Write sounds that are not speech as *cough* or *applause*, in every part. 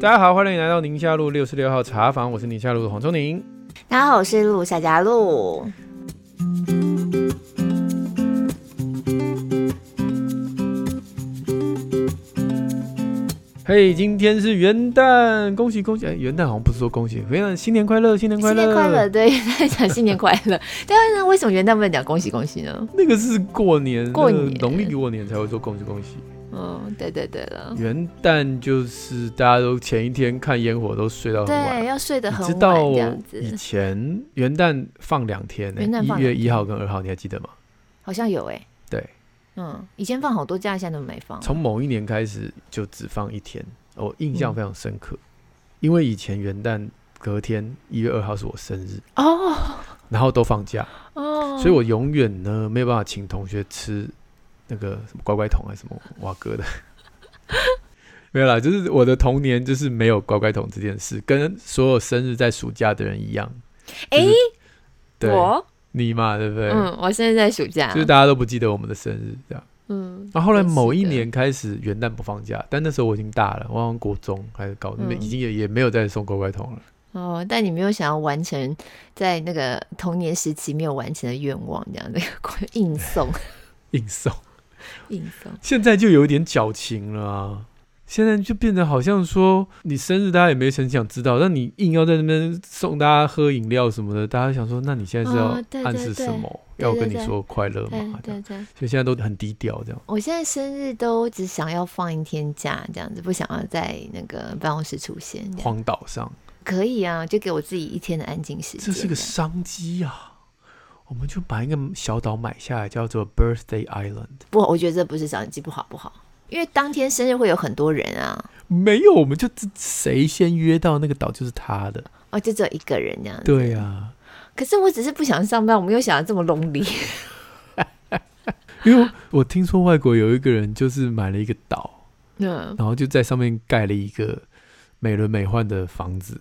大家好，欢迎来到宁夏路六十六号茶房，我是宁夏路的黄忠宁。大家好，我是陆小佳路。嘿，今天是元旦，恭喜恭喜！哎，元旦好像不是说恭喜，元旦新年快乐，新年快乐，新年快乐。对，在讲新年快乐。但是呢，为什么元旦不能讲恭喜恭喜呢？那个是过年，过年农历过年才会说恭喜恭喜。嗯，对对对了。元旦就是大家都前一天看烟火都睡到很晚，对，要睡得很晚。知道以前元旦放两天，元旦一月一号跟二号，你还记得吗？好像有哎。对。嗯，以前放好多假，现在都没放。从某一年开始就只放一天，我印象非常深刻，嗯、因为以前元旦隔天一月二号是我生日。哦，然后都放假。哦，所以我永远呢没有办法请同学吃那个什么乖乖桶还是什么瓦哥的，*laughs* 没有啦，就是我的童年就是没有乖乖桶这件事，跟所有生日在暑假的人一样。哎、就是，对。我你嘛，对不对？嗯，我现在在暑假，就是大家都不记得我们的生日这样。嗯，然后后来某一年开始元旦不放假，但那时候我已经大了，我好像国中还是高中，嗯、已经也也没有再送乖乖桶了。哦，但你没有想要完成在那个童年时期没有完成的愿望，这样那个硬送，*laughs* 硬送，硬送，现在就有点矫情了啊。现在就变得好像说你生日，大家也没很想知道，但你硬要在那边送大家喝饮料什么的，大家想说，那你现在是要暗示什么？要我跟你说快乐吗？对对对，所以现在都很低调这样。我现在生日都只想要放一天假，这样子不想要在那个办公室出现。荒岛上可以啊，就给我自己一天的安静时间。这是个商机啊，我们就把一个小岛买下来，叫做 Birthday Island。不，我觉得这不是商机，不好不好。因为当天生日会有很多人啊，没有，我们就谁先约到那个岛就是他的。哦，就只有一个人这样子。对啊，可是我只是不想上班，我没有想到这么 lonely。*laughs* 因为我听说外国有一个人就是买了一个岛，嗯，然后就在上面盖了一个美轮美奂的房子，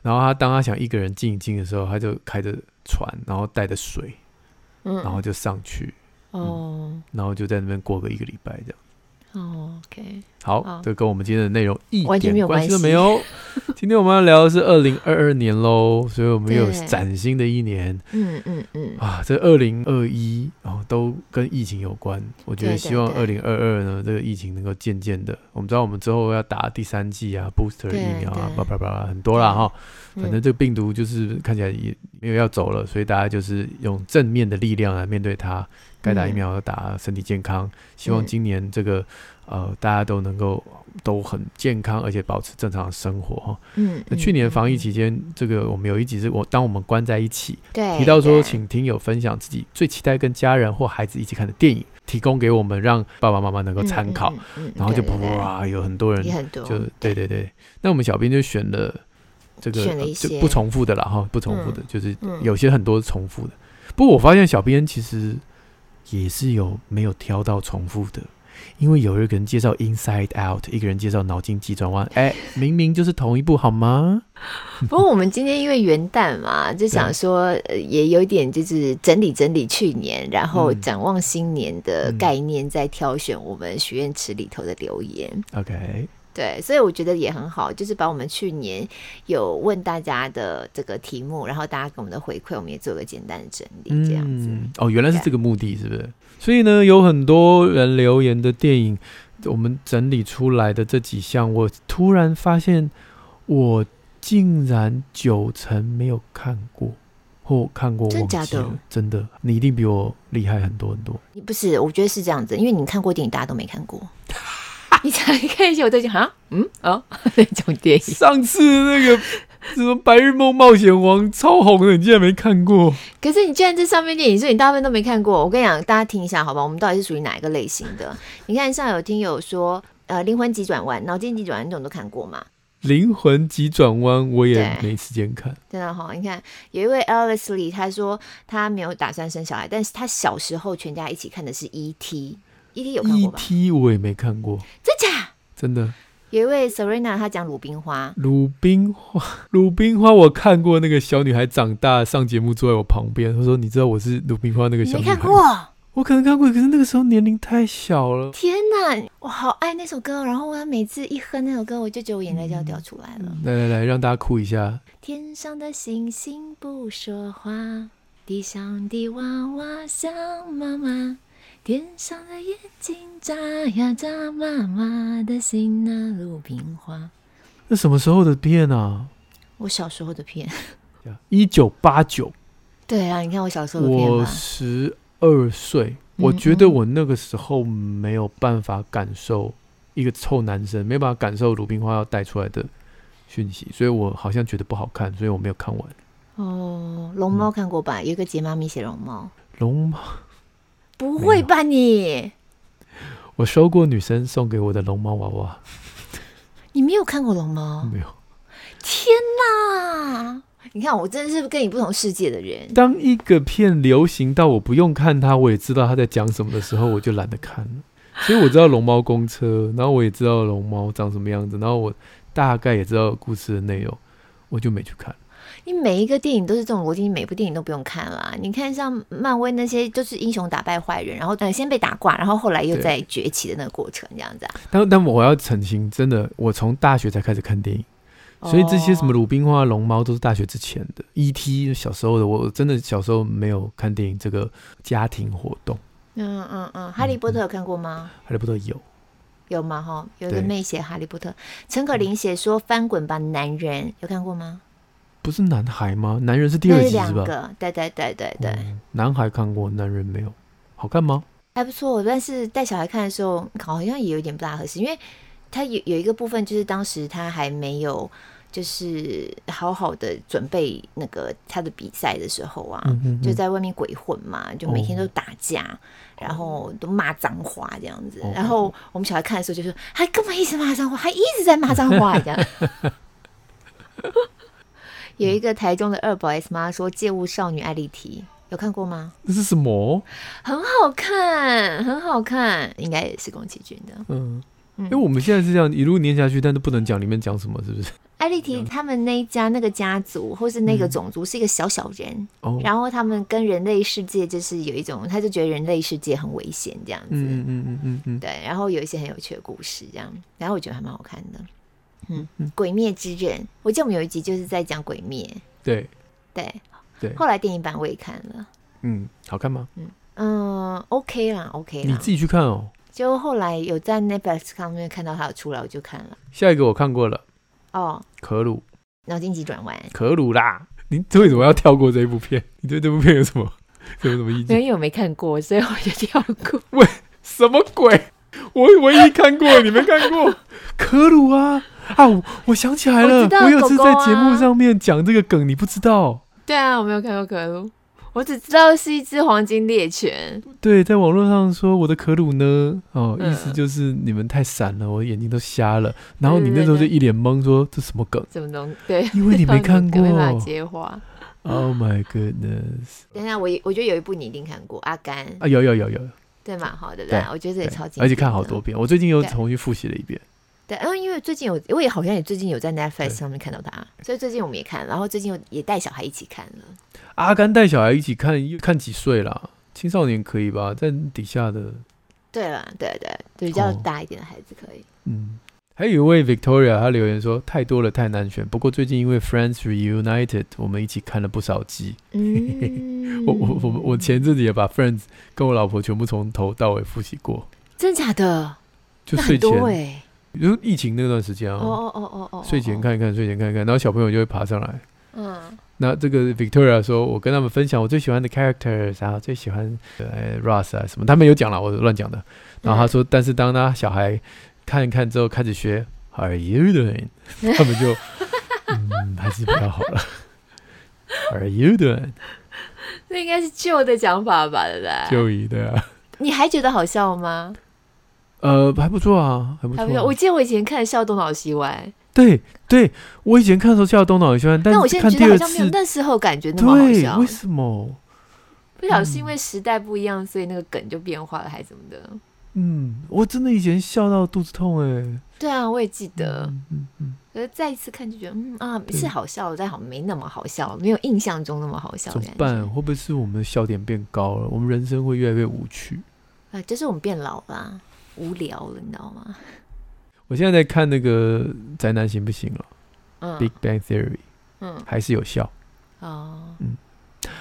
然后他当他想一个人静一静的时候，他就开着船，然后带着水，嗯，然后就上去，哦、嗯，然后就在那边过个一个礼拜这样。哦、oh，OK，好，这跟我们今天的内容一点关系都没有。*laughs* 今天我们要聊的是二零二二年喽，所以我们有崭新的一年。嗯嗯嗯。啊，这二零二一哦，都跟疫情有关。我觉得希望二零二二呢，这个疫情能够渐渐的，我们知道我们之后要打第三剂啊，booster 疫苗啊，叭叭叭，很多啦哈。反正这个病毒就是看起来也没有要走了，所以大家就是用正面的力量来面对它。该打疫苗要打，身体健康。希望今年这个呃，大家都能够都很健康，而且保持正常的生活哈。嗯。那去年防疫期间，这个我们有一集是我当我们关在一起，对，提到说，请听友分享自己最期待跟家人或孩子一起看的电影，提供给我们，让爸爸妈妈能够参考。然后就哇，有很多人，就对对对。那我们小编就选了这个就不重复的了哈，不重复的，就是有些很多重复的。不过我发现小编其实。也是有没有挑到重复的，因为有一个人介绍《Inside Out》，一个人介绍《脑筋急转弯》，哎，明明就是同一部，好吗？*laughs* 不过我们今天因为元旦嘛，就想说也有一点就是整理整理去年，然后展望新年的概念，在挑选我们许愿池里头的留言。嗯、OK。对，所以我觉得也很好，就是把我们去年有问大家的这个题目，然后大家给我们的回馈，我们也做个简单的整理，这样子。嗯、哦，原来是这个目的，是不是？所以呢，有很多人留言的电影，我们整理出来的这几项，我突然发现，我竟然九成没有看过，或看过，真的假的？真的，你一定比我厉害很多很多。不是，我觉得是这样子，因为你看过电影，大家都没看过。你才看一下，我最近哈，嗯，哦，*laughs* 那种电影。上次那个什么《白日梦冒险王》超红的，你竟然没看过？可是你居然这上面电影，所以你大部分都没看过。我跟你讲，大家听一下，好吧？我们到底是属于哪一个类型的？你看，上有听友说，呃，《灵魂急转弯》、《脑筋急转弯》这种都看过吗？《灵魂急转弯》我也没时间看。真的哈，你看有一位 Alice Lee，他说他没有打算生小孩，但是他小时候全家一起看的是 E.T。E.T. 有看过吧？E.T. 我也没看过，真假？真的。有一位 Serena，她讲鲁冰花。鲁冰花，*laughs* 鲁冰花，我看过。那个小女孩长大上节目坐在我旁边，她说：“你知道我是鲁冰花那个小女孩？”没看过，我可能看过，可是那个时候年龄太小了。天哪，我好爱那首歌，然后我每次一哼那首歌，我就觉得我眼泪就要掉出来了。来来来，让大家哭一下。天上的星星不说话，地上的娃娃想妈妈，天上的眼睛眨呀眨，妈妈的心那鲁冰花。那什么时候的片啊？我小时候的片，一九八九。对啊，你看我小时候的片。我十。二岁，我觉得我那个时候没有办法感受一个臭男生，没有办法感受鲁冰花要带出来的讯息，所以我好像觉得不好看，所以我没有看完。哦，龙猫看过吧？嗯、有一个杰妈咪写龙猫。龙猫？不会吧你？我收过女生送给我的龙猫娃娃。你没有看过龙猫？没有。天哪！你看，我真的是跟你不同世界的人。当一个片流行到我不用看它，我也知道他在讲什么的时候，我就懒得看了。所以我知道龙猫公车，然后我也知道龙猫长什么样子，然后我大概也知道故事的内容，我就没去看。你每一个电影都是这种逻辑，你每部电影都不用看了。你看像漫威那些，就是英雄打败坏人，然后先被打挂，然后后来又在崛起的那个过程，这样子啊。但但我要澄清，真的，我从大学才开始看电影。所以这些什么鲁冰花、龙猫都是大学之前的。E.T. 小时候的，我真的小时候没有看电影这个家庭活动。嗯嗯嗯，哈利波特有看过吗？哈利波特有，有吗？哈，有个妹写哈利波特，陈可琳写说翻滚吧男人，有看过吗？不是男孩吗？男人是第二集是吧？两个，对对对对对。男孩看过，男人没有。好看吗？还不错，但是带小孩看的时候，好像也有点不大合适，因为他有有一个部分就是当时他还没有。就是好好的准备那个他的比赛的时候啊，嗯嗯嗯，就在外面鬼混嘛，就每天都打架，哦、然后都骂脏话这样子。哦、然后我们小孩看的时候就说，还干嘛一直骂脏话，还一直在骂脏话这样。*laughs* 有一个台中的二宝 S 妈说《借物少女艾莉缇》，有看过吗？这是什么？很好看，很好看，应该也是宫崎骏的。嗯，因为我们现在是这样一路念下去，但都不能讲里面讲什么，是不是？艾莉缇他们那一家那个家族，或是那个种族，是一个小小人，嗯、然后他们跟人类世界就是有一种，他就觉得人类世界很危险这样子，嗯嗯嗯嗯嗯，对，然后有一些很有趣的故事这样，然后我觉得还蛮好看的，嗯，嗯鬼灭之刃，我记得我们有一集就是在讲鬼灭，对对对，后来电影版我也看了，嗯，好看吗？嗯嗯，OK 啦，OK 啦，你自己去看哦，就后来有在 Netflix 上面看到它有出来，我就看了，下一个我看过了。哦，可鲁，脑筋急转弯，可鲁啦！你为什么要跳过这一部片？*laughs* 你对这部片有什么 *laughs* 有什么意见？因为我没看过，所以我就跳过。*laughs* 喂，什么鬼？我唯一看过，你没看过可鲁啊！啊我，我想起来了，我，我有次在节目上面讲这个梗，你不知道？对啊，我没有看过可鲁。我只知道是一只黄金猎犬。对，在网络上说我的可鲁呢，哦，意思就是你们太闪了，我眼睛都瞎了。然后你那时候就一脸懵，说这什么梗？什么东西？对，因为你没看过。*laughs* 没办法接话。Oh my goodness！等一下，我我觉得有一部你一定看过，《阿甘》啊，有有有有。对蛮？好的，对，我觉得这也超级。而且看好多遍，我最近又重新复习了一遍。对，然后因为最近有，我也好像也最近有在 Netflix 上面看到他，所以最近我们也看，然后最近也带小孩一起看了。阿甘带小孩一起看，看几岁啦？青少年可以吧？在底下的。对了，对对，比较大一点的孩子可以。哦、嗯，还有一位 Victoria，他留言说太多了，太难选。不过最近因为 Friends Reunited，我们一起看了不少集。嗯、*laughs* 我我我我前阵子也把 Friends 跟我老婆全部从头到尾复习过。真假的？就睡前。就疫情那段时间啊。哦哦哦哦哦。睡前看一看，睡前看一看，然后小朋友就会爬上来。嗯。那这个 Victoria 说，我跟他们分享我最喜欢的 characters，然后最喜欢呃 Russ 啊什么，他们有讲了，我乱讲的。然后他说，嗯、但是当他小孩看一看之后开始学 How are you doing？*laughs* 他们就嗯还是比较好了。How are you doing？那应该是旧的讲法吧，对不对？旧一对啊。你还觉得好笑吗？呃，还不错啊，还不错、啊。我记得我以前看笑东倒西歪。对对，我以前看的时候笑得东倒西歪，但我现在觉得好像没有那时候感觉那么好笑。为什么？不晓得是因为时代不一样，所以那个梗就变化了，还是怎么的？嗯，我真的以前笑到肚子痛哎、欸。对啊，我也记得。嗯嗯嗯。可是再一次看就觉得，嗯啊，是好笑，但好没那么好笑，没有印象中那么好笑。怎么办？会不会是我们的笑点变高了？我们人生会越来越无趣？啊，就是我们变老了，无聊了，你知道吗？*laughs* 我现在在看那个宅男行不行了？嗯，Big Bang Theory，嗯，还是有效。哦，嗯，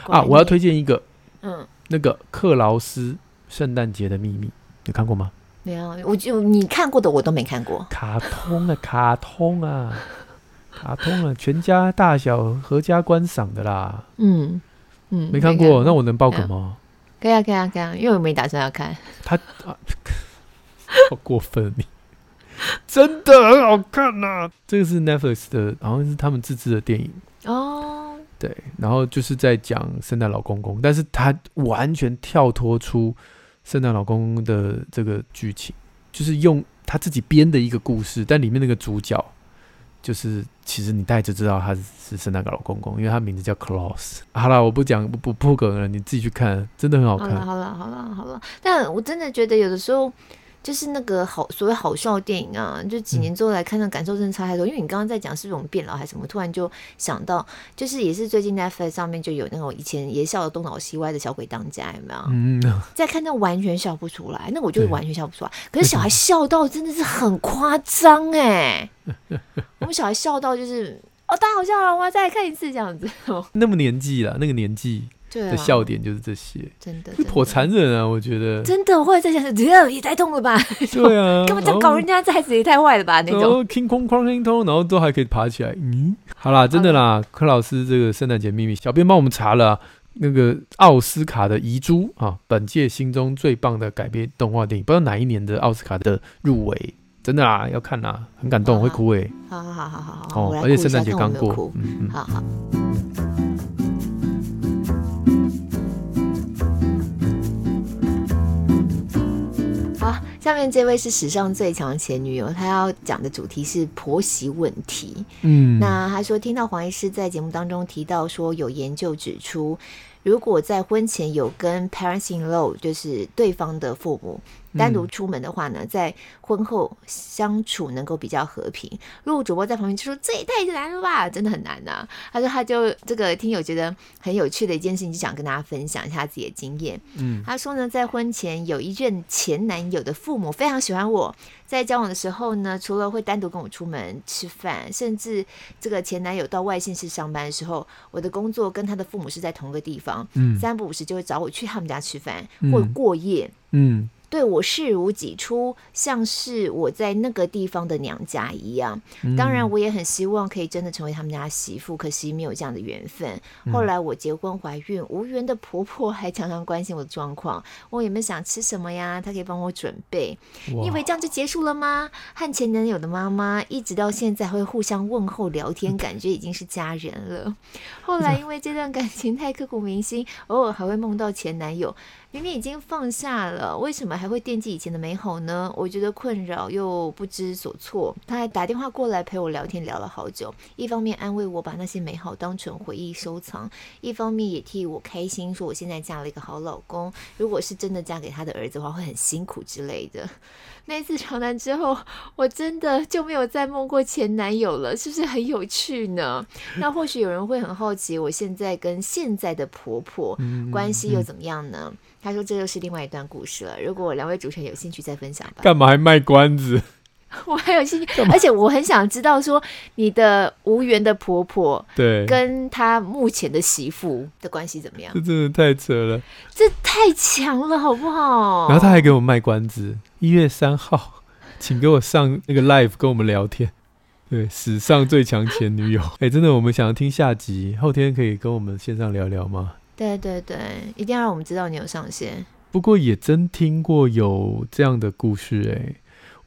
啊，我要推荐一个，嗯，那个克劳斯圣诞节的秘密，你看过吗？没有，我就你看过的我都没看过。卡通啊，卡通啊，*laughs* 卡通啊，全家大小合家观赏的啦。嗯嗯，没看过，那我能爆梗吗？可以啊，可以啊，可以啊，因为我没打算要看。他啊，*laughs* 好过分你！*laughs* 真的很好看呐、啊，这个是 Netflix 的，好像是他们自制的电影哦。对，然后就是在讲圣诞老公公，但是他完全跳脱出圣诞老公公的这个剧情，就是用他自己编的一个故事，但里面那个主角就是其实你大概就知道他是圣诞老公公，因为他名字叫 Claus。好了，我不讲不不破梗了，你自己去看，真的很好看。好了好了好了好了，但我真的觉得有的时候。就是那个好所谓好笑电影啊，就几年之后来看，那感受真的差太多。嗯、因为你刚刚在讲是不是我们变老还是什么，突然就想到，就是也是最近 Netflix 上面就有那种以前也笑得东倒西歪的小鬼当家，有没有？嗯，再看那完全笑不出来，那我就完全笑不出来。可是小孩笑到真的是很夸张哎，*laughs* 我们小孩笑到就是哦，太好笑了，我要再来看一次这样子。*laughs* 那么年纪了，那个年纪。的笑点就是这些，真的，颇残忍啊！我觉得真的，我后来在想，这个也太痛了吧？对啊，*laughs* 根本就搞人家，这孩子也太坏了吧？那种，king kong kong king kong，然后都还可以爬起来。嗯，好啦，真的啦，柯老师这个圣诞节秘密，小编帮我们查了那个奥斯卡的遗珠啊，本届心中最棒的改编动画电影，不知道哪一年的奥斯卡的入围，真的啊，要看啦，很感动，会哭哎。好好好好好好，哦，而且圣诞节刚过，嗯嗯，好好。下面这位是史上最强前女友，她要讲的主题是婆媳问题。嗯，那她说听到黄医师在节目当中提到说，有研究指出，如果在婚前有跟 parents in law，就是对方的父母。单独出门的话呢，在婚后相处能够比较和平。如果主播在旁边就说：“这也太难了吧，真的很难呐、啊。”他说：“他就这个听友觉得很有趣的一件事情，就想跟大家分享一下自己的经验。”嗯，他说呢，在婚前有一任前男友的父母非常喜欢我，在交往的时候呢，除了会单独跟我出门吃饭，甚至这个前男友到外县市上班的时候，我的工作跟他的父母是在同个地方，嗯，三不五时就会找我去他们家吃饭或者过夜，嗯。嗯对我视如己出，像是我在那个地方的娘家一样。当然，我也很希望可以真的成为他们家媳妇，可惜没有这样的缘分。后来我结婚怀孕，无缘的婆婆还常常关心我的状况，问我有没有想吃什么呀？她可以帮我准备。你以为这样就结束了吗？和前男友的妈妈一直到现在会互相问候聊天，感觉已经是家人了。*laughs* 后来因为这段感情太刻骨铭心，偶尔还会梦到前男友。明明已经放下了，为什么还会惦记以前的美好呢？我觉得困扰又不知所措。他还打电话过来陪我聊天，聊了好久。一方面安慰我把那些美好当成回忆收藏，一方面也替我开心，说我现在嫁了一个好老公。如果是真的嫁给他的儿子的话，会很辛苦之类的。*laughs* 那次长谈之后，我真的就没有再梦过前男友了，是不是很有趣呢？那或许有人会很好奇，我现在跟现在的婆婆关系又怎么样呢？他说这又是另外一段故事了。如果两位主持人有兴趣，再分享吧。干嘛还卖关子？*laughs* 我还有兴趣，而且我很想知道说你的无缘的婆婆，对，跟她目前的媳妇的关系怎么样？这真的太扯了，这太强了，好不好？然后他还给我卖关子，一月三号，请给我上那个 live 跟我们聊天。对，史上最强前女友，哎，真的，我们想要听下集，后天可以跟我们线上聊聊吗？对对对，一定要让我们知道你有上线。不过也真听过有这样的故事，哎。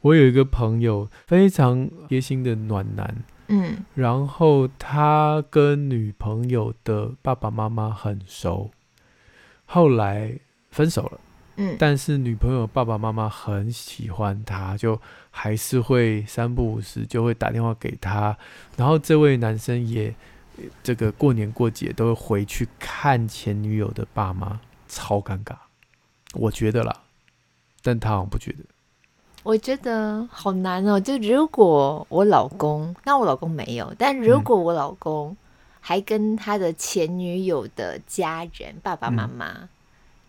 我有一个朋友，非常贴心的暖男，嗯，然后他跟女朋友的爸爸妈妈很熟，后来分手了，嗯，但是女朋友爸爸妈妈很喜欢他，就还是会三不五时就会打电话给他，然后这位男生也这个过年过节都会回去看前女友的爸妈，超尴尬，我觉得啦。但他好像不觉得。我觉得好难哦。就如果我老公，那我老公没有，但如果我老公还跟他的前女友的家人、嗯、爸爸妈妈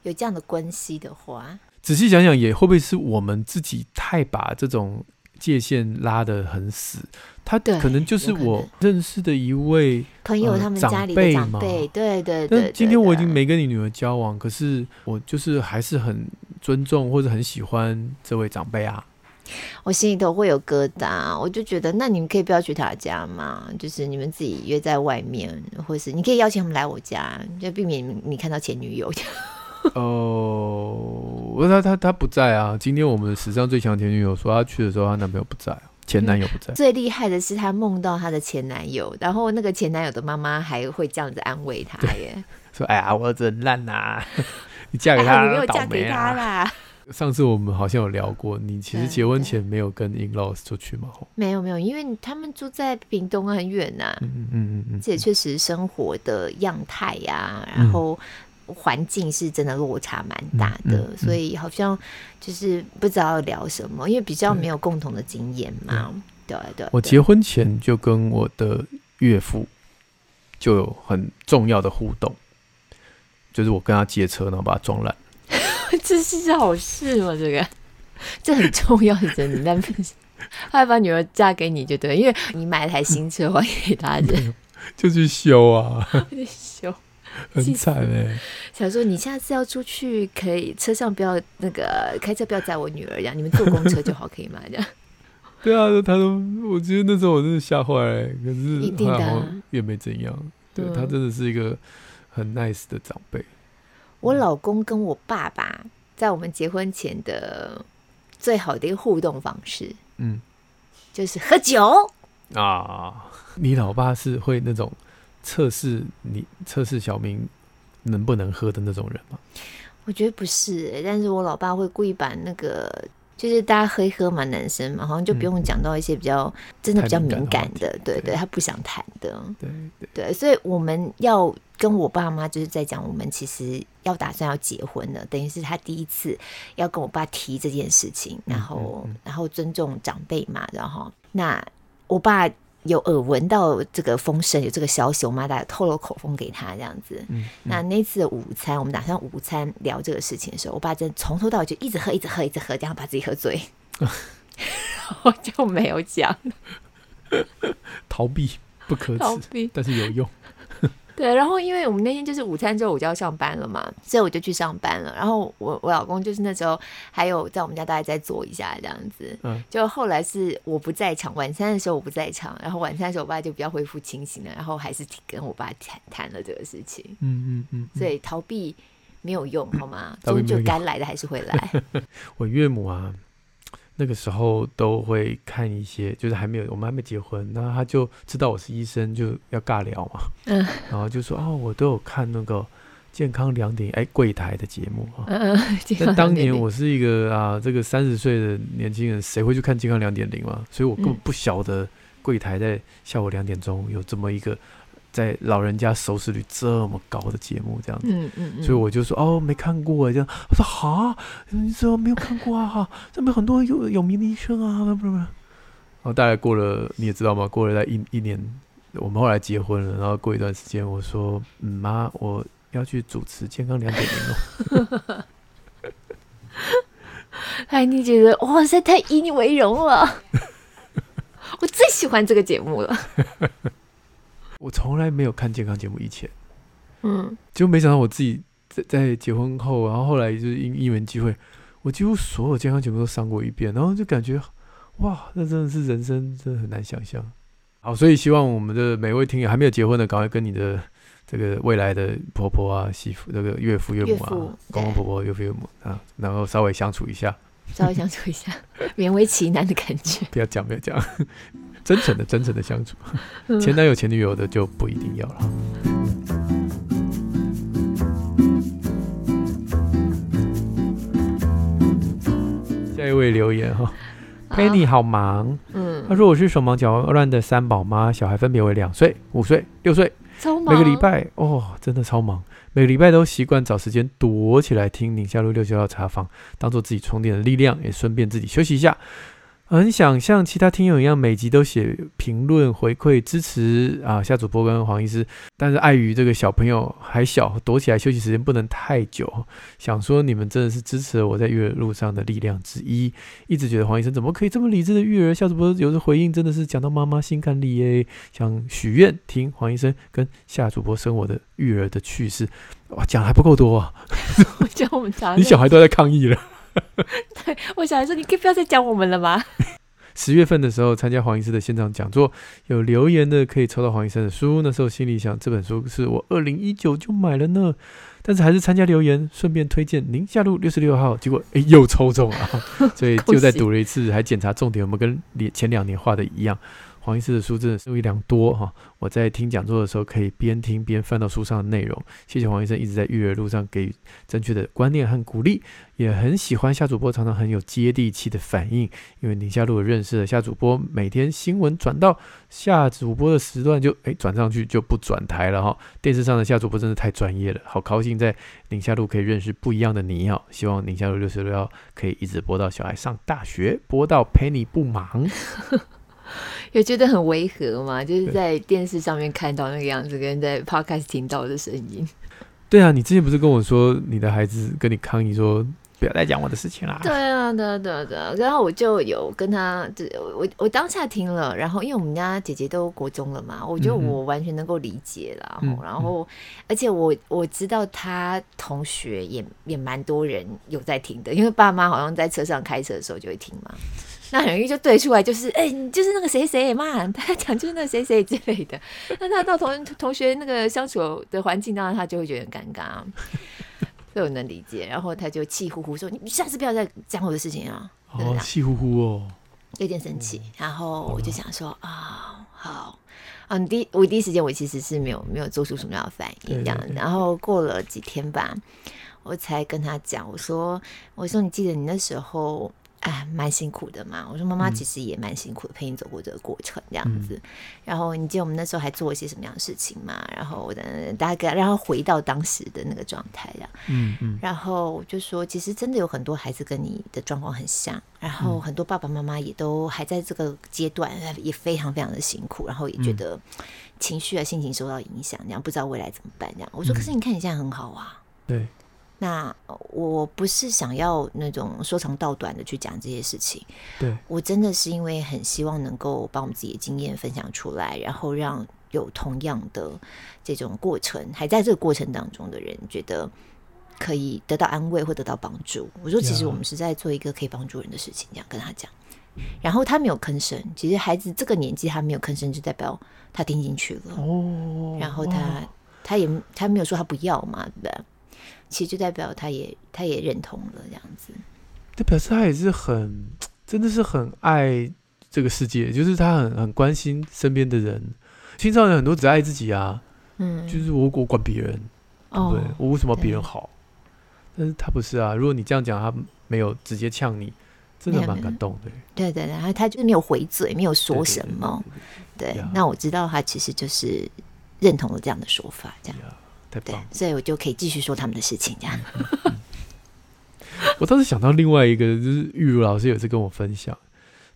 有这样的关系的话，仔细想想，也会不会是我们自己太把这种界限拉得很死？他可能就是我认识的一位朋友，他们家里的长辈，对对对。但今天我已经没跟你女儿交往，可是我就是还是很尊重或者很喜欢这位长辈啊。我心里头会有疙瘩，我就觉得那你们可以不要去他家嘛，就是你们自己约在外面，或是你可以邀请他们来我家，就避免你看到前女友。*laughs* 哦，我说他他他不在啊。今天我们史上最强前女友说她去的时候，她男朋友不在。前男友不在，最厉害的是她梦到她的前男友，然后那个前男友的妈妈还会这样子安慰她耶，说：“哎呀，我儿子很烂呐，*laughs* 你嫁给他，你没有嫁给他啦。”上次我们好像有聊过，你其实结婚前没有跟 in-laws 出去吗？没有没有，因为他们住在屏东很远呐。嗯嗯嗯嗯，这也确实生活的样态呀，然后。环境是真的落差蛮大的，嗯嗯嗯，所以好像就是不知道要聊什么，因为比较没有共同的经验嘛。对对，对，我结婚前就跟我的岳父就有很重要的互动，就是我跟他借车，然后把他撞烂。*laughs* 这是好事吗？这个 *laughs* 这很重要的，真的。但是他还把女儿嫁给你，就对，因为你买了台新车还给他的，*laughs* 就去修啊，去修。*laughs* 很惨哎！想说你下次要出去，可以车上不要那个开车，不要载我女儿，这样你们坐公车就好，可以吗？这样。*laughs* 对啊，他都，我觉得那时候我真的吓坏了，可是好像也没怎样。对，他真的是一个很 nice 的长辈。我老公跟我爸爸在我们结婚前的最好的一个互动方式，嗯，就是喝酒啊。你老爸是会那种。测试你测试小明能不能喝的那种人吗？我觉得不是、欸，但是我老爸会故意把那个，就是大家喝一喝嘛，男生嘛，好像就不用讲到一些比较、嗯、真的比较敏感的，的对，对对，他不想谈的，对对对，所以我们要跟我爸妈就是在讲，我们其实要打算要结婚了，等于是他第一次要跟我爸提这件事情，然后、然后尊重长辈嘛，然后那我爸。有耳闻到这个风声，有这个消息，我妈大概透露口风给他这样子。嗯嗯、那那次的午餐，我们打算午餐聊这个事情的时候，我爸真从头到尾就一直喝，一直喝，一直喝，这样把自己喝醉，*laughs* 然后就没有讲。*laughs* 逃避不可耻，但是有用。对，然后因为我们那天就是午餐之后我就要上班了嘛，所以我就去上班了。然后我我老公就是那时候还有在我们家大概再坐一下这样子。嗯，就后来是我不在场，晚餐的时候我不在场，然后晚餐的时候我爸就比较恢复清醒了，然后还是跟我爸谈谈了这个事情。嗯嗯嗯，所以逃避没有用，好吗？*laughs* 终究该来的还是会来。*laughs* 我岳母啊。那个时候都会看一些，就是还没有我们还没结婚，那他就知道我是医生，就要尬聊嘛。*laughs* 嗯，然后就说哦，我都有看那个健康两点哎柜台的节目啊。嗯，*laughs* 但当年我是一个啊，这个三十岁的年轻人，谁会去看健康两点零嘛？所以我根本不晓得柜台在下午两点钟有这么一个。在老人家收视率这么高的节目，这样子，嗯嗯嗯、所以我就说哦，没看过这样。我说哈，你怎么没有看过啊？哈，这边很多有有名的医生啊，不是不是。然后大概过了，你也知道吗？过了在一一年，我们后来结婚了。然后过一段时间，我说嗯妈，我要去主持健康两点零了。*laughs* 哎，你觉得哇塞，太以你为荣了！*laughs* 我最喜欢这个节目了。我从来没有看健康节目，以前，嗯，就没想到我自己在在结婚后，然后后来就是因因缘机会，我几乎所有健康节目都上过一遍，然后就感觉，哇，那真的是人生，真的很难想象。好，所以希望我们的每位听友还没有结婚的，赶快跟你的这个未来的婆婆啊、媳妇、这个岳父岳母啊、公公婆婆、岳父岳母啊，然后稍微相处一下，稍微相处一下，勉为其难的感觉。*laughs* 不要讲，不要讲。真诚的、真诚的相处，前男友、前女友的就不一定要了。下一位留言哈，Penny 好忙，嗯，他说我是手忙脚乱的三宝妈，小孩分别为两岁、五岁、六岁，每个礼拜哦，真的超忙。每个礼拜都习惯找时间躲起来听宁夏路六九号茶坊，当做自己充电的力量，也顺便自己休息一下。很想像其他听友一样，每集都写评论回馈支持啊，夏主播跟黄医师，但是碍于这个小朋友还小，躲起来休息时间不能太久。想说你们真的是支持了我在育儿路上的力量之一，一直觉得黄医生怎么可以这么理智的育儿？夏主播有的回应真的是讲到妈妈心坎里耶。想许愿听黄医生跟夏主播生我的育儿的趣事，哇，讲还不够多啊！*laughs* 我讲我们家，*laughs* 你小孩都在抗议了。对，我想说，你可以不要再讲我们了吗？*laughs* 十月份的时候参加黄医师的现场讲座，有留言的可以抽到黄医生的书。那时候心里想，这本书是我二零一九就买了呢，但是还是参加留言，顺便推荐宁夏路六十六号。结果哎，又抽中了，*laughs* 所以就再 *laughs* 读了一次，还检查重点有没有跟前两年画的一样。黄医师的书真的受益良多哈！我在听讲座的时候，可以边听边翻到书上的内容。谢谢黄医生一直在育儿路上给予正确的观念和鼓励，也很喜欢夏主播常常很有接地气的反应。因为宁夏璐认识了夏主播，每天新闻转到夏主播的时段就哎转上去就不转台了哈。电视上的夏主播真的太专业了，好高兴在宁夏路可以认识不一样的你哈！希望宁夏路六十六号可以一直播到小孩上大学，播到陪你不忙。*laughs* *laughs* 有觉得很违和嘛？就是在电视上面看到那个样子，跟在 Podcast 听到的声音。*laughs* 对啊，你之前不是跟我说你的孩子跟你抗议说不要再讲我的事情啦？对啊，对啊，对啊，对啊。然后我就有跟他，就我我当下听了，然后因为我们家姐姐都国中了嘛，我觉得我完全能够理解啦。嗯、然后，而且我我知道他同学也也蛮多人有在听的，因为爸妈好像在车上开车的时候就会听嘛。那很容易就对出来，就是哎、欸，你就是那个谁谁嘛，他讲就是那个谁谁之类的。*laughs* 那他到同同学那个相处的环境当然，他就会觉得很尴尬，*laughs* 所以我能理解。然后他就气呼呼说：“你下次不要再讲我的事情啊！”哦，气呼呼哦，有点生气。然后我就想说啊，好啊，第一我第一时间我其实是没有没有做出什么样的反应这样。然后过了几天吧，我才跟他讲，我说：“我说你记得你那时候。”哎，蛮辛苦的嘛。我说妈妈其实也蛮辛苦的，陪你走过这个过程这样子。嗯、然后你记得我们那时候还做一些什么样的事情嘛？然后我的大概让他回到当时的那个状态，这样。嗯嗯。然后我就说，其实真的有很多孩子跟你的状况很像，然后很多爸爸妈妈也都还在这个阶段，也非常非常的辛苦，然后也觉得情绪啊、心情受到影响，这样不知道未来怎么办这样。我说，可是你看你现在很好啊。对。那我不是想要那种说长道短的去讲这些事情，对，我真的是因为很希望能够把我们自己的经验分享出来，然后让有同样的这种过程还在这个过程当中的人觉得可以得到安慰或得到帮助。我说，其实我们是在做一个可以帮助人的事情，这样跟他讲。然后他没有吭声，其实孩子这个年纪他没有吭声，就代表他听进去了。哦，然后他他也他没有说他不要嘛，对吧？其实就代表他也他也认同了这样子，这表示他也是很真的是很爱这个世界，就是他很很关心身边的人。青少年很多只爱自己啊，嗯，就是我我管别人，哦、对不对？我为什么别人好？但是他不是啊。如果你这样讲，他没有直接呛你，真的蛮感动的。对对对，然后他就是没有回嘴，没有说什么。对，那我知道他其实就是认同了这样的说法，这样。对，所以我就可以继续说他们的事情，这样。*laughs* 我倒是想到另外一个，就是玉如老师有一次跟我分享，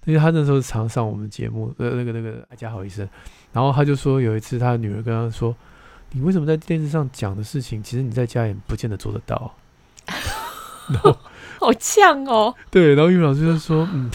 因为他那时候常上我们节目，呃，那个那个爱家好医生，然后他就说有一次他的女儿跟他说：“你为什么在电视上讲的事情，其实你在家也不见得做得到。” *laughs* 然后好呛哦。对，然后玉老师就说：“嗯，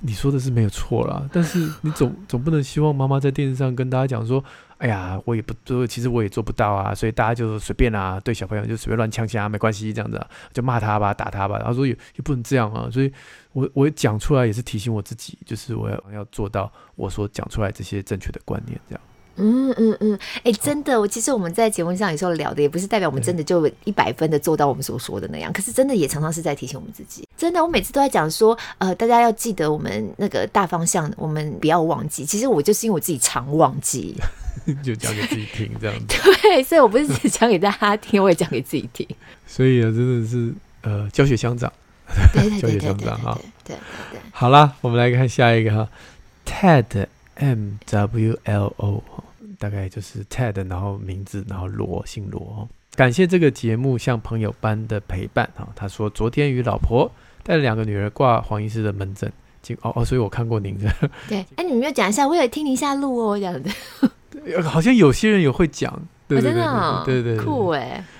你说的是没有错啦，但是你总总不能希望妈妈在电视上跟大家讲说。”哎呀，我也不做，其实我也做不到啊，所以大家就随便啊，对小朋友就随便乱呛呛，没关系，这样子、啊、就骂他吧，打他吧。然后说也也不能这样啊，所以我我讲出来也是提醒我自己，就是我要要做到我所讲出来这些正确的观念，这样。嗯嗯嗯，哎、嗯欸，真的，我其实我们在节目上有时候聊的，也不是代表我们真的就一百分的做到我们所说的那样，可是真的也常常是在提醒我们自己。真的，我每次都在讲说，呃，大家要记得我们那个大方向，我们不要忘记。其实我就是因为我自己常忘记，*laughs* 就讲给自己听这样子。*laughs* 对，所以我不是只讲给大家听，我也讲给自己听。*laughs* 所以啊，真的是呃，教学相长，教学相长哈。对对。好啦，我们来看下一个哈，Ted M W L O。大概就是 Ted，然后名字，然后罗，姓罗。感谢这个节目像朋友般的陪伴哈。他说昨天与老婆带了两个女儿挂黄医师的门诊，哦哦，所以我看过您的。对，哎，你们要讲一下，我有听您一下录哦，这样子。*laughs* 好像有些人也会讲，对对对对，真的，对对酷哎，对。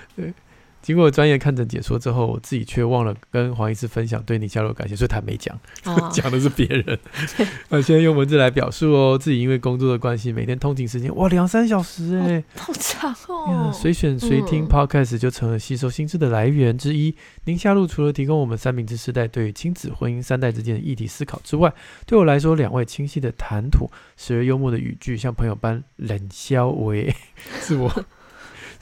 经过专业看诊解说之后，我自己却忘了跟黄医师分享对你加入感谢，所以他没讲，*laughs* 讲、oh. 的是别人。*laughs* 那现在用文字来表述哦，自己因为工作的关系，每天通勤时间哇两三小时哎、欸，好长哦。随选随听 Podcast 就成了吸收新知的来源之一。宁夏路除了提供我们三明治世代对于亲子、婚姻三代之间的议题思考之外，对我来说，两位清晰的谈吐、时而幽默的语句，像朋友般冷笑为 *laughs* 是我。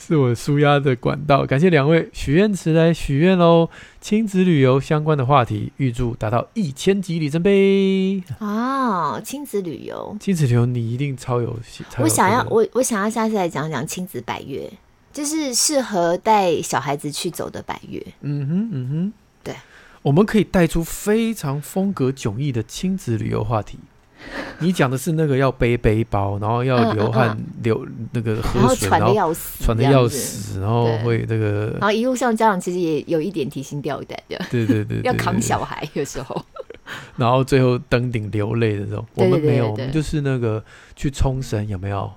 是我舒压的管道，感谢两位许愿池来许愿喽！亲子旅游相关的话题，预祝达到一千集里程碑哦！亲子旅游，亲子旅游你一定超有戏。我想要，我我想要下次来讲讲亲子百月，就是适合带小孩子去走的百月。嗯哼，嗯哼，对，我们可以带出非常风格迥异的亲子旅游话题。*laughs* 你讲的是那个要背背包，然后要流汗、嗯。嗯嗯、流那个喝水，然后喘的要死，喘的要死，然后会那个，然后一路上家长其实也有一点提心吊胆的，对对对，对，要扛小孩有时候，*laughs* 然后最后登顶流泪的时候，我们没有，我们就是那个去冲绳有没有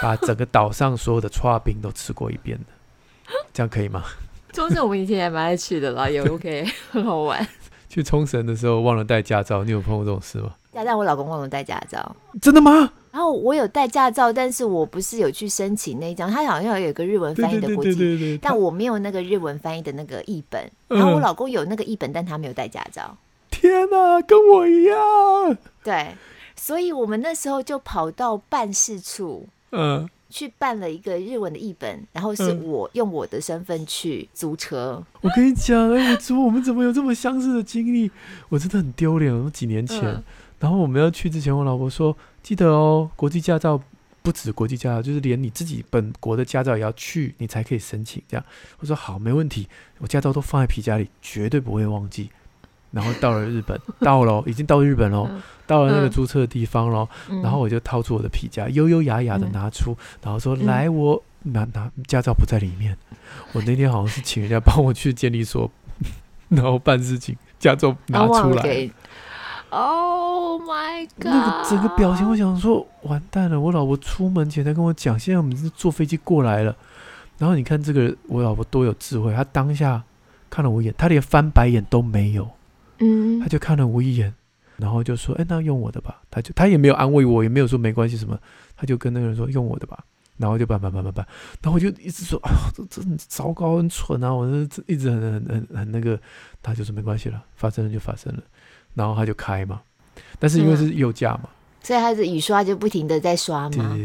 把整个岛上所有的剉冰都吃过一遍的，这样可以吗？冲绳我们以前也蛮爱去的啦，也 OK，很好玩。*laughs* 去冲绳的时候忘了带驾照，你有碰过这种事吗？驾照，我老公忘了带驾照，真的吗？然后我有带驾照，但是我不是有去申请那一张，他好像有一个日文翻译的国际，但我没有那个日文翻译的那个译本。然后我老公有那个译本，但他没有带驾照。天哪，跟我一样。对，所以我们那时候就跑到办事处，嗯，去办了一个日文的译本，然后是我用我的身份去租车。我跟你讲，哎，我租我们怎么有这么相似的经历？我真的很丢脸，我几年前。然后我们要去之前，我老婆说：“记得哦，国际驾照不止国际驾照，就是连你自己本国的驾照也要去，你才可以申请。”这样我说：“好，没问题，我驾照都放在皮夹里，绝对不会忘记。”然后到了日本，*laughs* 到了，已经到日本了，到了那个注册的地方了。然后我就掏出我的皮夹，优优雅雅的拿出，然后说：“来，我拿拿驾照不在里面。我那天好像是请人家帮我去监理所，*laughs* 然后办事情，驾照拿出来。” Oh my god！那个整个表情，我想说完蛋了。我老婆出门前才跟我讲，现在我们是坐飞机过来了。然后你看这个，我老婆多有智慧，她当下看了我一眼，她连翻白眼都没有。嗯，她就看了我一眼，然后就说：“哎，那用我的吧。”她就她也没有安慰我，也没有说没关系什么，她就跟那个人说：“用我的吧。”然后就办办办办办，然后我就一直说：“哎呀，这这很糟糕，很蠢啊！”我这一直很很很很那个，她就说：“没关系了，发生了就发生了。”然后他就开嘛，但是因为是右驾嘛，嗯、所以他的雨刷就不停的在刷嘛。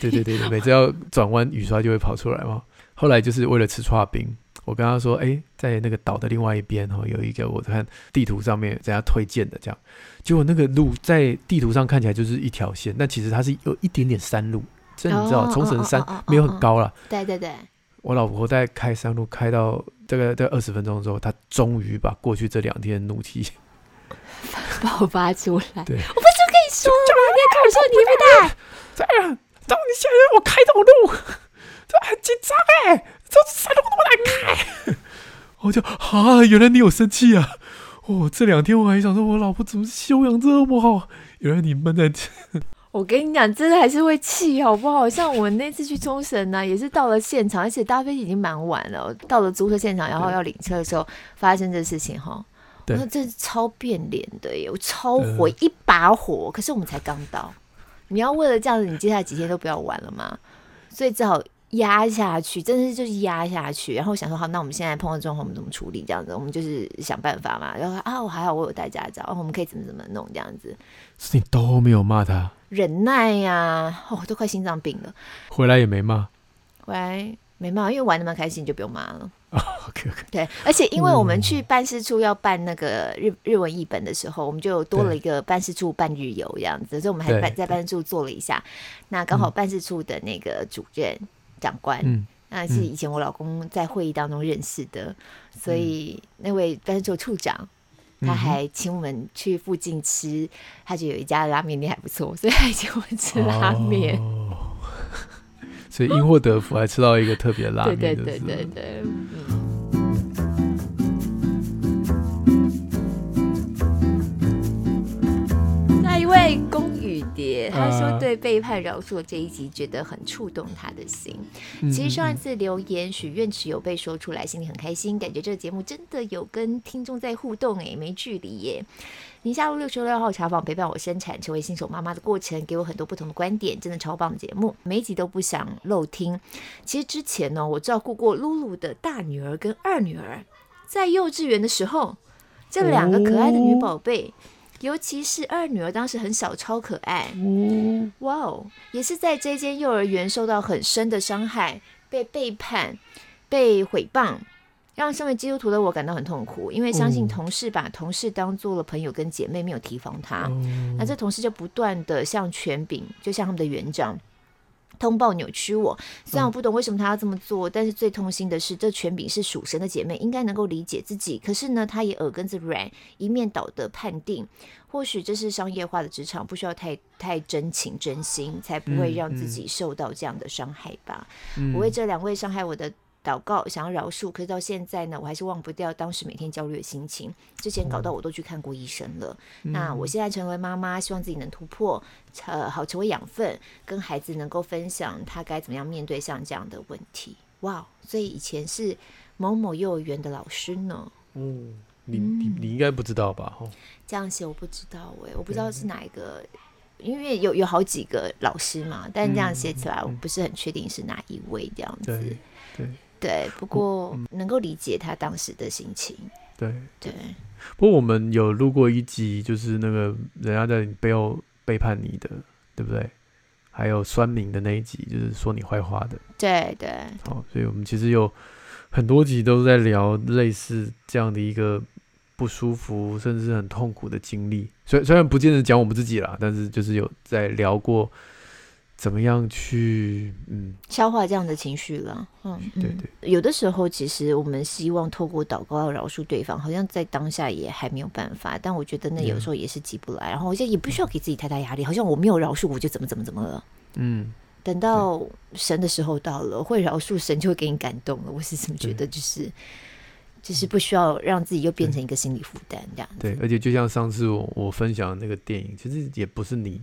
对对对对，每次要转弯，雨刷就会跑出来嘛。后来就是为了吃剉冰，我跟他说：“哎，在那个岛的另外一边哈，有一个我看地图上面人家推荐的这样。”结果那个路在地图上看起来就是一条线，但其实它是有一点点山路，这你知道，冲绳山没有很高了。对对对，我老婆在开山路开到大概在二十分钟之后，她终于把过去这两天的怒气。爆发出来！对，我不是跟你说了吗？你还跟我说你不带？这样，然后你现在让我开这种路，这很紧张哎！这山路那么难开，我就啊，原来你有生气啊！哦，这两天我还想说，我老婆怎么修养这么好？原来你闷在这。我跟你讲，真的还是会气，好不好？像我们那次去冲绳呢，也是到了现场，而且搭飞机已经蛮晚了，到了租车现场，然后要领车的时候，发生这事情哈。那这是超变脸的耶！我超火，一把火。可是我们才刚到，你要为了这样子，你接下来几天都不要玩了吗？所以只好压下去，真的是就是压下去。然后想说，好，那我们现在碰到状况，我们怎么处理？这样子，我们就是想办法嘛。然后啊，我还好，我有带驾照，我们可以怎么怎么弄这样子。是你都没有骂他？忍耐呀、啊，哦，都快心脏病了。回来也没骂，回来没骂，因为玩得蛮开心，就不用骂了。*laughs* Oh, OK OK，对，而且因为我们去办事处要办那个日日文译本的时候，我们就多了一个办事处半日游这样子，所以我们还办在办事处做了一下。那刚好办事处的那个主任长官，嗯、那是以前我老公在会议当中认识的，嗯、所以那位办事处处长他还请我们去附近吃，他就有一家拉面店还不错，所以还请我们吃拉面。Oh. 所以因祸得福，还吃到一个特别的拉面。对对对对对。那一位公雨蝶，他说对背叛饶恕这一集觉得很触动他的心。其实上一次留言许愿池有被说出来，心里很开心，感觉这个节目真的有跟听众在互动，哎，没距离耶。宁夏路六十六号茶坊陪伴我生产成为新手妈妈的过程，给我很多不同的观点，真的超棒的节目，每一集都不想漏听。其实之前呢，我照顾过露露的大女儿跟二女儿，在幼稚园的时候，这两个可爱的女宝贝，尤其是二女儿当时很小，超可爱。哇哦，也是在这间幼儿园受到很深的伤害，被背叛，被毁谤。让身为基督徒的我感到很痛苦，因为相信同事把同事当做了朋友跟姐妹，没有提防他。嗯、那这同事就不断的向权柄，就像他们的园长通报扭曲我。虽然我不懂为什么他要这么做，嗯、但是最痛心的是，这权柄是属神的姐妹，应该能够理解自己。可是呢，他也耳根子软，一面倒的判定。或许这是商业化的职场，不需要太太真情真心，才不会让自己受到这样的伤害吧。嗯、我为这两位伤害我的。祷告，想要饶恕，可是到现在呢，我还是忘不掉当时每天焦虑的心情。之前搞到我都去看过医生了。嗯、那我现在成为妈妈，希望自己能突破，呃，好成为养分，跟孩子能够分享他该怎么样面对像这样的问题。哇，所以以前是某某幼儿园的老师呢？嗯，你你你应该不知道吧？哦，这样写我不知道哎、欸，我不知道是哪一个，嗯、因为有有好几个老师嘛，但这样写起来我不是很确定是哪一位这样子。对。对对，不过能够理解他当时的心情。对对，不过我们有录过一集，就是那个人家在你背后背叛你的，对不对？还有酸民的那一集，就是说你坏话的。对对。好，所以我们其实有很多集都在聊类似这样的一个不舒服，甚至是很痛苦的经历。虽虽然不见得讲我们自己啦，但是就是有在聊过。怎么样去嗯消化这样的情绪了？嗯，对对。有的时候，其实我们希望透过祷告要饶恕对方，好像在当下也还没有办法。但我觉得那有时候也是急不来，嗯、然后我现在也不需要给自己太大压力，好像我没有饶恕，我就怎么怎么怎么了。嗯，等到神的时候到了，会饶恕，神就会给你感动了。我是这么觉得，就是就是不需要让自己又变成一个心理负担这样。对，而且就像上次我我分享的那个电影，其实也不是你。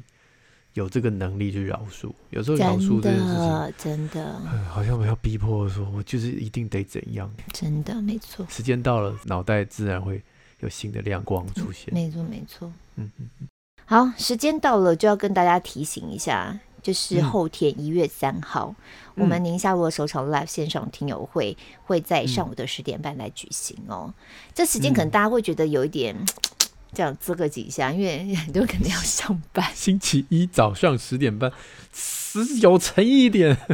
有这个能力去饶恕，有时候饶恕这件事情，真的，好像我要逼迫说，我就是一定得怎样，真的没错。时间到了，脑袋自然会有新的亮光出现。没错，没错。嗯嗯嗯。好，时间到了，就要跟大家提醒一下，就是后天一月三号，嗯、我们宁夏璐首场 live 线上听友会会在上午的十点半来举行哦。嗯、这时间可能大家会觉得有一点。这样啧个几下，因为很多人肯定要上班。*laughs* 星期一早上十点半，是有诚意一点。*laughs*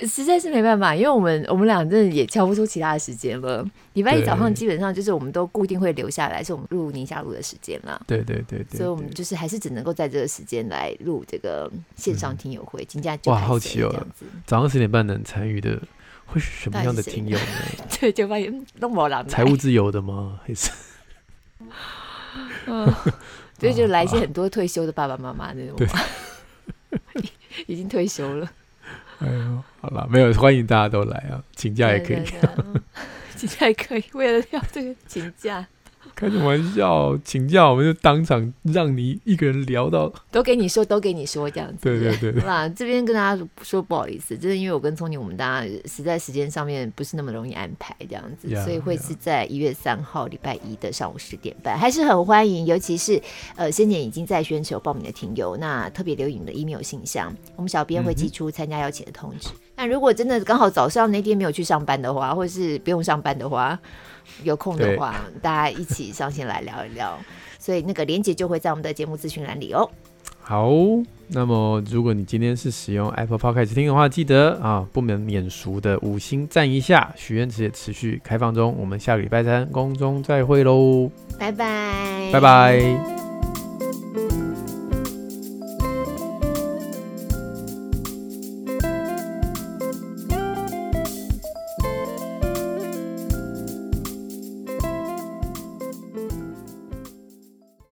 实实在是没办法，因为我们我们俩真的也敲不出其他的时间了。礼拜一早上基本上就是我们都固定会留下来，是我们录宁夏璐的时间了。对对对对，所以我们就是还是只能够在这个时间来录这个线上听友会。今天哇，好奇哦，早上十点半能参与的会是什么样的听友呢？*laughs* 对，就发现都没人。财务自由的吗？还是？嗯，*laughs* 所以就来一些很多退休的爸爸妈妈那种，对。*laughs* 已经退休了。哎呦，好了，没有欢迎大家都来啊，请假也可以，*laughs* 请假也可以，为了要这个请假。*laughs* 开什么玩笑？请假我们就当场让你一个人聊到，都给你说，都给你说这样子。对对对，对，好吧，这边跟大家说不好意思，就是因为我跟聪宁，我们大家实在时间上面不是那么容易安排这样子，yeah, 所以会是在一月三号礼拜一的上午十点半，还是很欢迎，尤其是呃先前已经在宣传有报名的听友，那特别留你的 email 信箱，我们小编会寄出参加邀请的通知。那、嗯、如果真的刚好早上那天没有去上班的话，或是不用上班的话。有空的话，大家一起上线来聊一聊，*laughs* 所以那个连接就会在我们的节目咨询栏里哦。好，那么如果你今天是使用 Apple Podcast 听的话，记得啊，不能免俗的五星赞一下。许愿池也持续开放中，我们下个礼拜三公中再会喽，拜拜，拜拜。